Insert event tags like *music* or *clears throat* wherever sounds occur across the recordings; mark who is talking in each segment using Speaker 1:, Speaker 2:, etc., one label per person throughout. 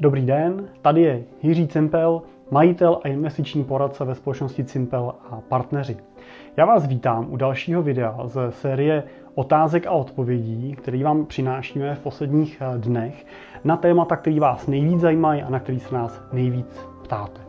Speaker 1: Dobrý den, tady je Jiří Cimpel, majitel a investiční poradce ve společnosti Cimpel a partneři. Já vás vítám u dalšího videa ze série otázek a odpovědí, který vám přinášíme v posledních eh, dnech na témata, který vás nejvíc zajímají a na který se nás nejvíc ptáte.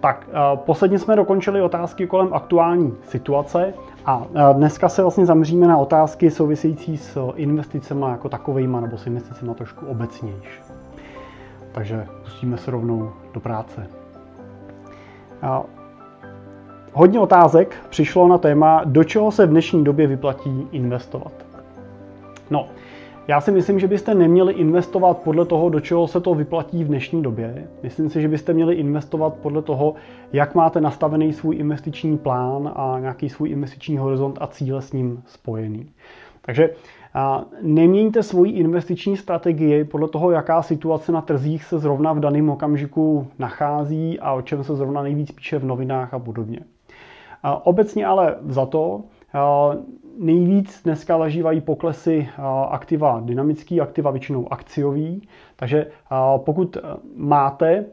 Speaker 1: Tak, eh, posledně jsme dokončili otázky kolem aktuální situace a eh, dneska se vlastně zaměříme na otázky související s investicemi jako takovými nebo s investicemi trošku obecnější. Takže pustíme se rovnou do práce. A hodně otázek přišlo na téma, do čeho se v dnešní době vyplatí investovat. No, já si myslím, že byste neměli investovat podle toho, do čeho se to vyplatí v dnešní době. Myslím si, že byste měli investovat podle toho, jak máte nastavený svůj investiční plán a nějaký svůj investiční horizont a cíle s ním spojený. Takže neměňte svoji investiční strategii podle toho, jaká situace na trzích se zrovna v daném okamžiku nachází a o čem se zrovna nejvíc píše v novinách a podobně. Obecně ale za to nejvíc dneska zažívají poklesy aktiva dynamický, aktiva většinou akciový. Takže pokud máte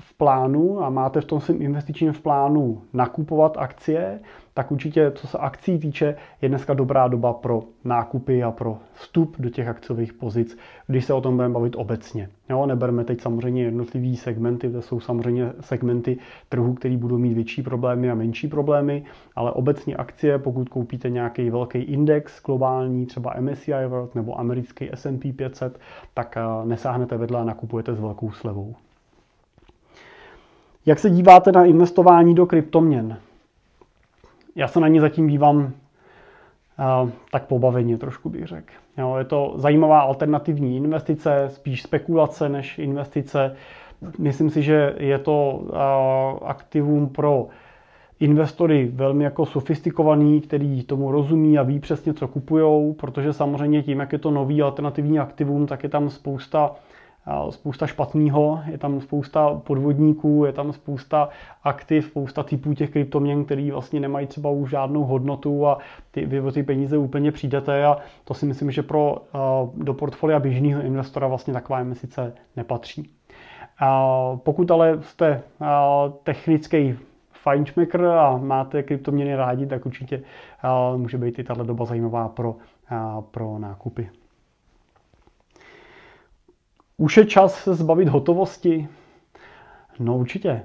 Speaker 1: v plánu a máte v tom svém investičním v plánu nakupovat akcie, tak určitě, co se akcí týče, je dneska dobrá doba pro nákupy a pro vstup do těch akciových pozic, když se o tom budeme bavit obecně. Jo, neberme teď samozřejmě jednotlivý segmenty, to jsou samozřejmě segmenty trhu, které budou mít větší problémy a menší problémy, ale obecně akcie, pokud koupíte nějaký velký index globální, třeba MSCI World nebo americký S&P 500, tak eh, nesáhnete vedle a nakupujete s velkou slevou. Jak se díváte na investování do kryptoměn? Já se na ní zatím dívám uh, tak pobaveně trošku bych řekl. Jo, je to zajímavá alternativní investice, spíš spekulace než investice. Myslím si, že je to uh, aktivum pro investory velmi jako sofistikovaný, který tomu rozumí a ví přesně, co kupujou, protože samozřejmě tím, jak je to nový alternativní aktivum, tak je tam spousta spousta špatného, je tam spousta podvodníků, je tam spousta aktiv, spousta typů těch kryptoměn, který vlastně nemají třeba už žádnou hodnotu a ty, vy o ty peníze úplně přijdete a to si myslím, že pro, do portfolia běžného investora vlastně taková investice nepatří. Pokud ale jste technický fajnšmekr a máte kryptoměny rádi, tak určitě může být i tato doba zajímavá pro, pro nákupy. Už je čas se zbavit hotovosti? No určitě.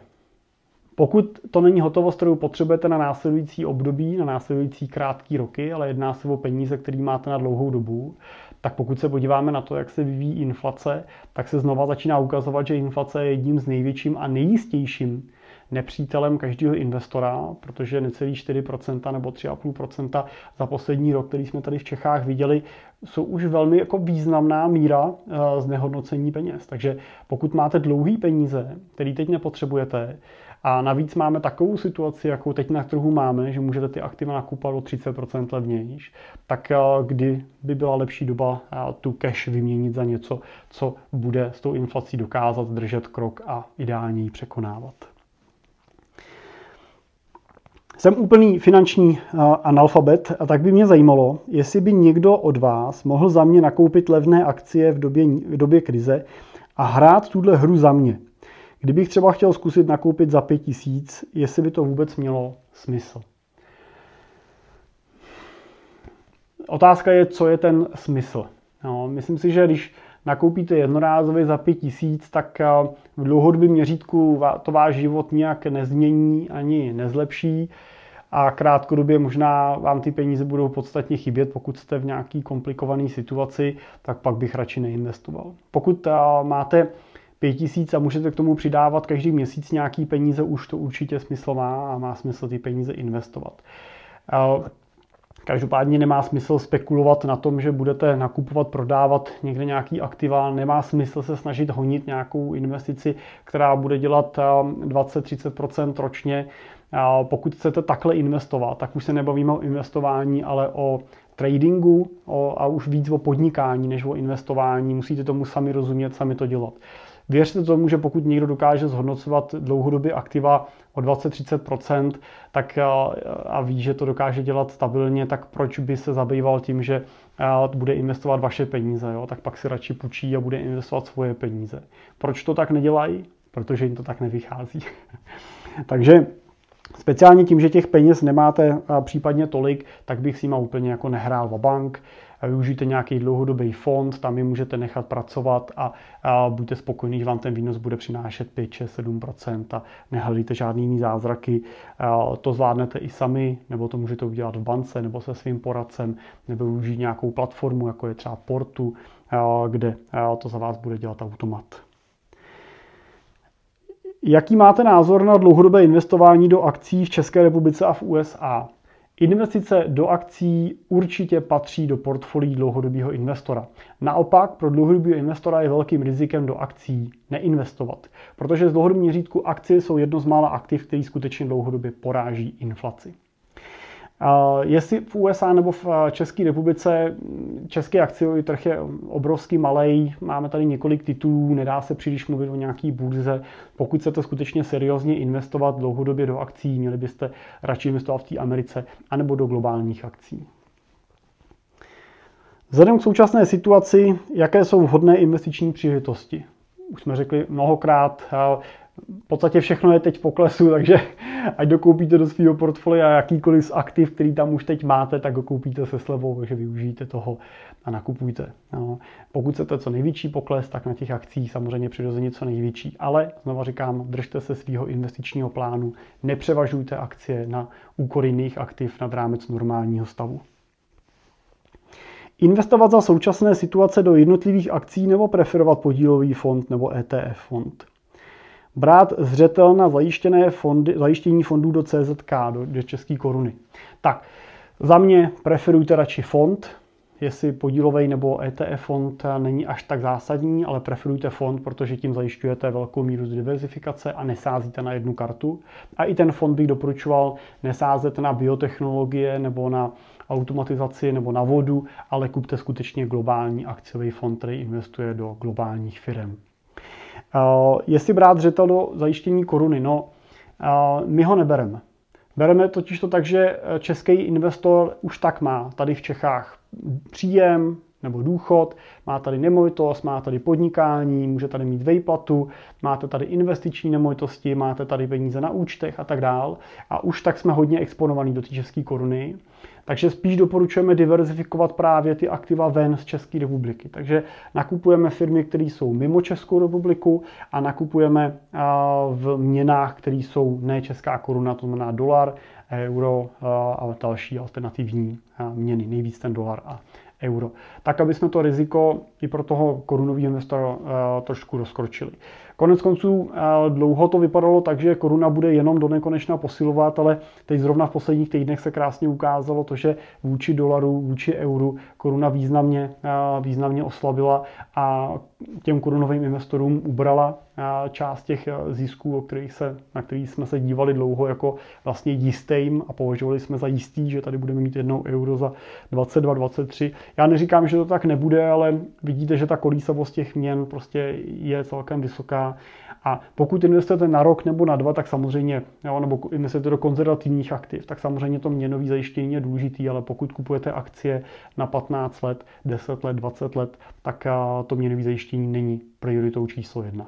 Speaker 1: Pokud to není hotovost, kterou potřebujete na následující období, na následující krátký roky, ale jedná se o peníze, které máte na dlouhou dobu, tak pokud se podíváme na to, jak se vyvíjí inflace, tak se znova začíná ukazovat, že inflace je jedním z největším a nejistějším nepřítelem každého investora, protože necelý 4% nebo 3,5% za poslední rok, který jsme tady v Čechách viděli, jsou už velmi jako významná míra eh, znehodnocení peněz. Takže pokud máte dlouhý peníze, který teď nepotřebujete, a navíc máme takovou situaci, jakou teď na trhu máme, že můžete ty aktiva nakupovat o 30% levnější, tak eh, kdy by byla lepší doba eh, tu cash vyměnit za něco, co bude s tou inflací dokázat držet krok a ideálně ji překonávat. Jsem úplný finanční analfabet a tak by mě zajímalo, jestli by někdo od vás mohl za mě nakoupit levné akcie v době, v době krize a hrát tuhle hru za mě. Kdybych třeba chtěl zkusit nakoupit za 5000, jestli by to vůbec mělo smysl. Otázka je, co je ten smysl. No, myslím si, že když nakoupíte jednorázově za 5000, tak v dlouhodobém měřítku to váš život nějak nezmění ani nezlepší a krátkodobě možná vám ty peníze budou podstatně chybět, pokud jste v nějaký komplikované situaci, tak pak bych radši neinvestoval. Pokud máte 5000 a můžete k tomu přidávat každý měsíc nějaký peníze, už to určitě smysl má a má smysl ty peníze investovat. Každopádně nemá smysl spekulovat na tom, že budete nakupovat, prodávat někde nějaký aktiva. Nemá smysl se snažit honit nějakou investici, která bude dělat 20-30% ročně. Pokud chcete takhle investovat, tak už se nebavíme o investování, ale o tradingu a už víc o podnikání než o investování. Musíte tomu sami rozumět, sami to dělat. Věřte tomu, že pokud někdo dokáže zhodnocovat dlouhodobě aktiva o 20-30%, tak a, a ví, že to dokáže dělat stabilně, tak proč by se zabýval tím, že bude investovat vaše peníze, jo, tak pak si radši půjčí a bude investovat svoje peníze. Proč to tak nedělají? Protože jim to tak nevychází. *laughs* Takže Speciálně tím, že těch peněz nemáte případně tolik, tak bych s nima úplně jako nehrál v bank. Využijte nějaký dlouhodobý fond, tam je můžete nechat pracovat a, a buďte spokojení, že vám ten výnos bude přinášet 5, 6, 7 a nehledejte žádný jiný zázraky. A to zvládnete i sami, nebo to můžete udělat v bance, nebo se svým poradcem, nebo využít nějakou platformu, jako je třeba Portu, kde to za vás bude dělat automat. Jaký máte názor na dlouhodobé investování do akcí v České republice a v USA? Investice do akcí určitě patří do portfolií dlouhodobého investora. Naopak pro dlouhodobého investora je velkým rizikem do akcí neinvestovat, protože z dlouhodobého měřítku akcie jsou jedno z mála aktiv, který skutečně dlouhodobě poráží inflaci. Jestli v USA nebo v eh, České republice český akciový trh je obrovský malý, máme tady několik titulů, nedá se příliš mluvit o nějaký burze. Pokud chcete skutečně seriózně investovat dlouhodobě do akcí, měli byste radši investovat v té Americe anebo do globálních akcí. Vzhledem k současné situaci, jaké jsou vhodné investiční příležitosti? Už jsme řekli mnohokrát, eh, v podstatě všechno je teď v poklesu, *laughs* takže ať dokoupíte do svého portfolia jakýkoliv z aktiv, který tam už teď máte, tak ho koupíte se slevou, takže využijte toho a nakupujte. No. Pokud chcete co největší pokles, tak na těch akcích samozřejmě přirozeně co největší. Ale znovu říkám, držte se svého investičního plánu, nepřevažujte akcie na úkor jiných aktiv nad rámec normálního stavu. Investovat za současné situace do jednotlivých akcí nebo preferovat podílový fond nebo ETF fond brát zřetel na zajištěné fondy, zajištění fondů do CZK, do, do české koruny. Tak, za mě preferujte radši fond, jestli podílový nebo ETF fond není až tak zásadní, ale preferujte fond, protože tím zajišťujete velkou míru diversifikace a nesázíte na jednu kartu. A i ten fond bych doporučoval nesázet na biotechnologie nebo na automatizaci nebo na vodu, ale kupte skutečně globální akciový fond, který investuje do globálních firm. Uh, jestli brát řetel do zajištění koruny, no uh, my ho nebereme. Bereme totiž to tak, že český investor už tak má tady v Čechách příjem nebo důchod, má tady nemovitost, má tady podnikání, může tady mít vejplatu, máte tady investiční nemovitosti, máte tady peníze na účtech a tak dál. A už tak jsme hodně exponovaní do té české koruny. Takže spíš doporučujeme diverzifikovat právě ty aktiva ven z České republiky. Takže nakupujeme firmy, které jsou mimo Českou republiku a nakupujeme v měnách, které jsou ne česká koruna, to znamená dolar, euro a další alternativní měny, nejvíc ten dolar a euro. Tak, aby jsme to riziko i pro toho korunového investora trošku rozkročili. Konec konců eh, dlouho to vypadalo tak, že koruna bude jenom do nekonečna posilovat, ale teď zrovna v posledních týdnech se krásně ukázalo to, že vůči dolaru, vůči euru koruna významně, eh, významně oslabila a těm korunovým investorům ubrala část těch eh, zisků, o kterých se, na kterých jsme se dívali dlouho jako vlastně jistým a považovali jsme za jistý, že tady budeme mít jednou euro za 22, 23. Já neříkám, že to tak nebude, ale vidíte, že ta kolísavost těch měn prostě je celkem vysoká a pokud investujete na rok nebo na dva, tak samozřejmě, jo, nebo investujete do konzervativních aktiv, tak samozřejmě to měnové zajištění je důležitý, ale pokud kupujete akcie na 15 let, 10 let, 20 let, tak to měnové zajištění není prioritou číslo jedna.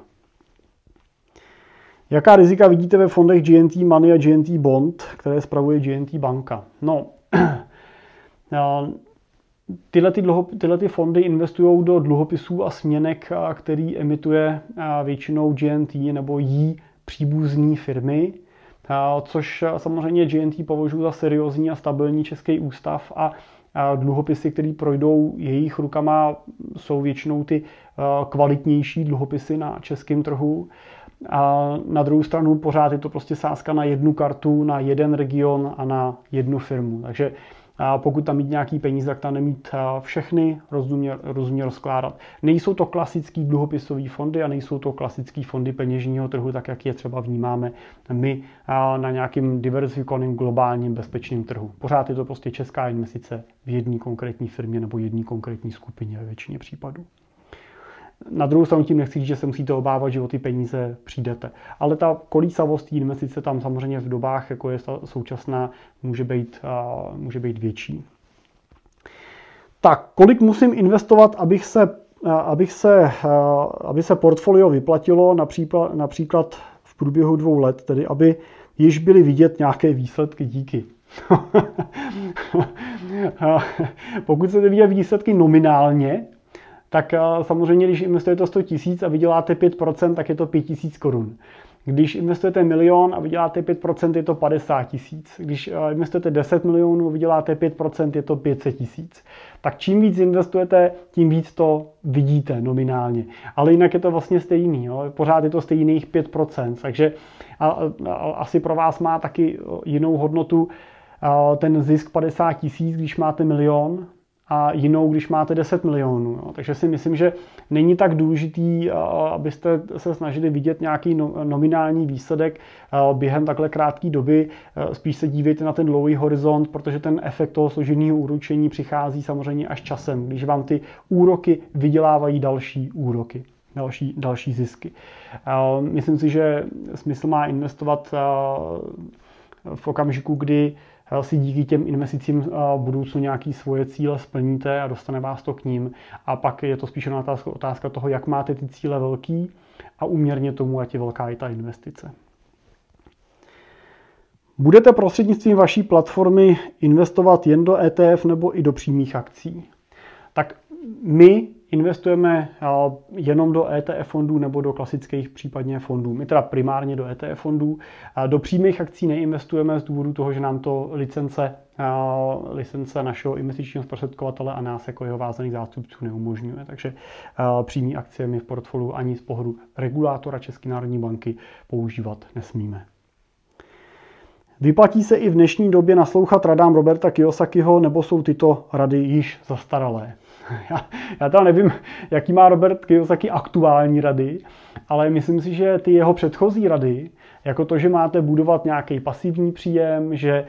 Speaker 1: Jaká rizika vidíte ve fondech GNT Money a GNT Bond, které spravuje GNT banka? No, *clears throat* tyhle, ty dluhop, tyhle ty fondy investují do dluhopisů a směnek, který emituje většinou GNT nebo jí příbuzní firmy, což samozřejmě GNT považuji za seriózní a stabilní český ústav a dluhopisy, které projdou jejich rukama, jsou většinou ty kvalitnější dluhopisy na českém trhu. A na druhou stranu pořád je to prostě sázka na jednu kartu, na jeden region a na jednu firmu. Takže a pokud tam mít nějaký peníze, tak tam nemít všechny rozumně, rozumně rozkládat. Nejsou to klasický dluhopisové fondy a nejsou to klasický fondy peněžního trhu, tak jak je třeba vnímáme my na nějakým diversifikovaným globálním bezpečným trhu. Pořád je to prostě česká investice v jedné konkrétní firmě nebo jedné konkrétní skupině ve většině případů. Na druhou stranu tím nechci říct, že se musíte obávat, že o ty peníze přijdete. Ale ta kolísavost té investice tam samozřejmě v dobách, jako je současná, může být, může být větší. Tak, kolik musím investovat, abych se, abych se, aby se portfolio vyplatilo například, například v průběhu dvou let, tedy aby již byly vidět nějaké výsledky díky. *laughs* Pokud chcete vidět výsledky nominálně, tak samozřejmě, když investujete 100 tisíc a vyděláte 5%, tak je to 5 tisíc korun. Když investujete milion a vyděláte 5%, je to 50 tisíc. Když eh, investujete 10 milionů a vyděláte 5%, je to 500 tisíc. Tak čím víc investujete, tím víc to vidíte nominálně. Ale jinak je to vlastně stejný. Jo? Pořád je to stejných 5%. Takže a, a, asi pro vás má taky jinou hodnotu ten zisk 50 tisíc, když máte milion, a jinou, když máte 10 milionů. Jo. Takže si myslím, že není tak důležitý, abyste se snažili vidět nějaký no, nominální výsledek během takhle krátké doby. Spíš se dívejte na ten dlouhý horizont, protože ten efekt toho složeného úročení přichází samozřejmě až časem, když vám ty úroky vydělávají další úroky další, další zisky. Myslím si, že smysl má investovat v okamžiku, kdy si díky těm investicím v budoucnu nějaký svoje cíle splníte a dostane vás to k ním. A pak je to spíše otázka, otázka toho, jak máte ty cíle velký a uměrně tomu, ať je velká i ta investice. Budete prostřednictvím vaší platformy investovat jen do ETF nebo i do přímých akcí? Tak my investujeme jenom do ETF fondů nebo do klasických případně fondů. My teda primárně do ETF fondů. Do přímých akcí neinvestujeme z důvodu toho, že nám to licence, licence našeho investičního zprostředkovatele a nás jako jeho vázaných zástupců neumožňuje. Takže přímý akcie my v portfoliu ani z pohledu regulátora České národní banky používat nesmíme. Vyplatí se i v dnešní době naslouchat radám Roberta Kiyosakiho, nebo jsou tyto rady již zastaralé? *laughs* Já, já teda nevím, jaký má Robert Kiyosaki aktuální rady, ale myslím si, že ty jeho předchozí rady, jako to, že máte budovat nějaký pasivní příjem, že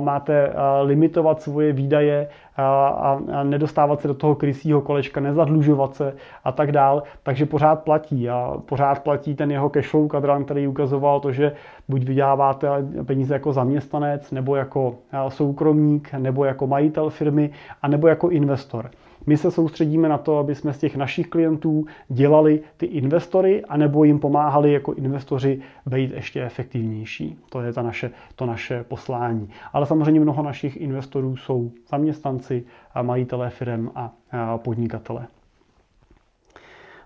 Speaker 1: máte limitovat svoje výdaje a nedostávat se do toho krysího kolečka, nezadlužovat se a tak dál, takže pořád platí a pořád platí ten jeho cashflow kadran, který ukazoval to, že buď vyděláváte peníze jako zaměstnanec, nebo jako soukromník, nebo jako majitel firmy, a nebo jako investor. My se soustředíme na to, aby jsme z těch našich klientů dělali ty investory, anebo jim pomáhali jako investoři být ještě efektivnější. To je ta naše, to naše poslání. Ale samozřejmě mnoho našich investorů jsou zaměstnanci, majitelé firm a podnikatele.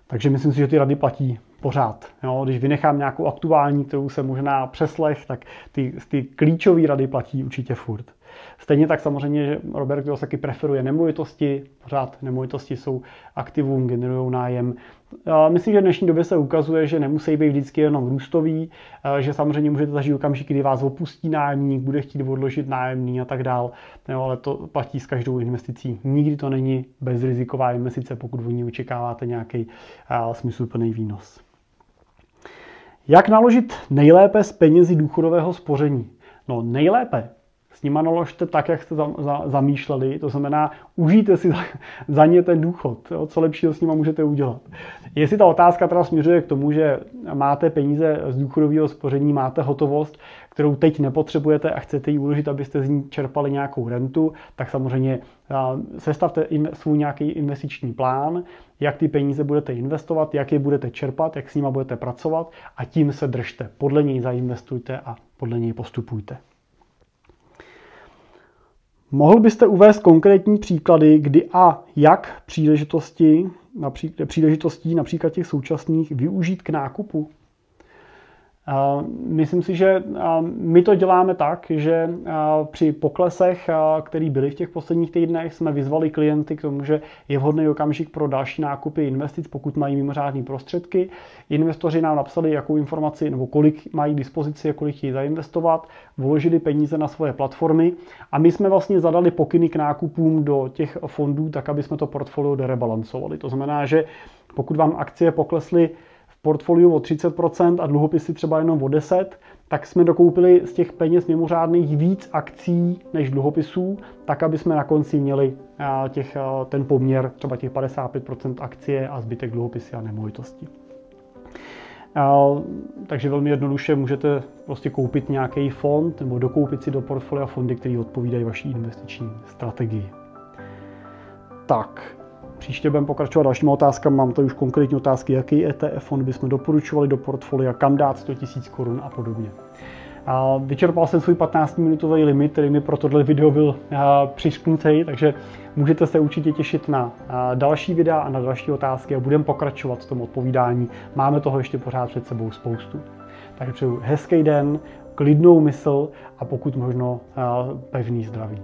Speaker 1: Takže myslím si, že ty rady platí pořád. Jo? Když vynechám nějakou aktuální, kterou se možná přeslech, tak ty, ty klíčové rady platí určitě furt. Stejně tak samozřejmě, že Robert Kiyosaki preferuje nemovitosti, pořád nemovitosti jsou aktivum, generují nájem. Myslím, že v dnešní době se ukazuje, že nemusí být vždycky jenom růstový, že samozřejmě můžete zažít okamžiky, kdy vás opustí nájemník, bude chtít odložit nájemný a tak dál, ale to platí s každou investicí. Nikdy to není bezriziková investice, pokud v ní očekáváte nějaký smysluplný výnos. Jak naložit nejlépe s penězi důchodového spoření? No nejlépe s nima naložte tak, jak jste za, za, zamýšleli, to znamená, užijte si za, za ně ten důchod, jo, co lepšího s nima můžete udělat. Jestli ta otázka teda směřuje k tomu, že máte peníze z důchodového spoření, máte hotovost, kterou teď nepotřebujete a chcete ji uložit, abyste z ní čerpali nějakou rentu, tak samozřejmě sestavte svůj nějaký investiční plán, jak ty peníze budete investovat, jak je budete čerpat, jak s nima budete pracovat a tím se držte. Podle něj zainvestujte a podle něj postupujte. Mohl byste uvést konkrétní příklady, kdy a jak příležitosti, příležitostí, například těch současných, využít k nákupu? Myslím si, že my to děláme tak, že při poklesech, které byly v těch posledních týdnech, jsme vyzvali klienty k tomu, že je vhodný okamžik pro další nákupy investic, pokud mají mimořádné prostředky. Investoři nám napsali, jakou informaci nebo kolik mají dispozici a kolik chtějí zainvestovat, vložili peníze na svoje platformy a my jsme vlastně zadali pokyny k nákupům do těch fondů, tak aby jsme to portfolio derebalancovali. To znamená, že pokud vám akcie poklesly portfoliu o 30% a dluhopisy třeba jenom o 10%, tak jsme dokoupili z těch peněz mimořádných víc akcí než dluhopisů, tak aby jsme na konci měli těch, ten poměr třeba těch 55% akcie a zbytek dluhopisy a nemovitosti. Takže velmi jednoduše můžete prostě koupit nějaký fond nebo dokoupit si do portfolia fondy, které odpovídají vaší investiční strategii. tak, Příště budeme pokračovat dalšíma otázkami. Mám tady už konkrétní otázky, jaký ETF fond bychom doporučovali do portfolia, kam dát 100 000 korun a podobně. A vyčerpal jsem svůj 15-minutový limit, který mi pro tohle video byl přišknutý, takže můžete se určitě těšit na další videa a na další otázky a budeme pokračovat v tom odpovídání. Máme toho ještě pořád před sebou spoustu. Takže přeju hezký den, klidnou mysl a pokud možno pevný zdraví.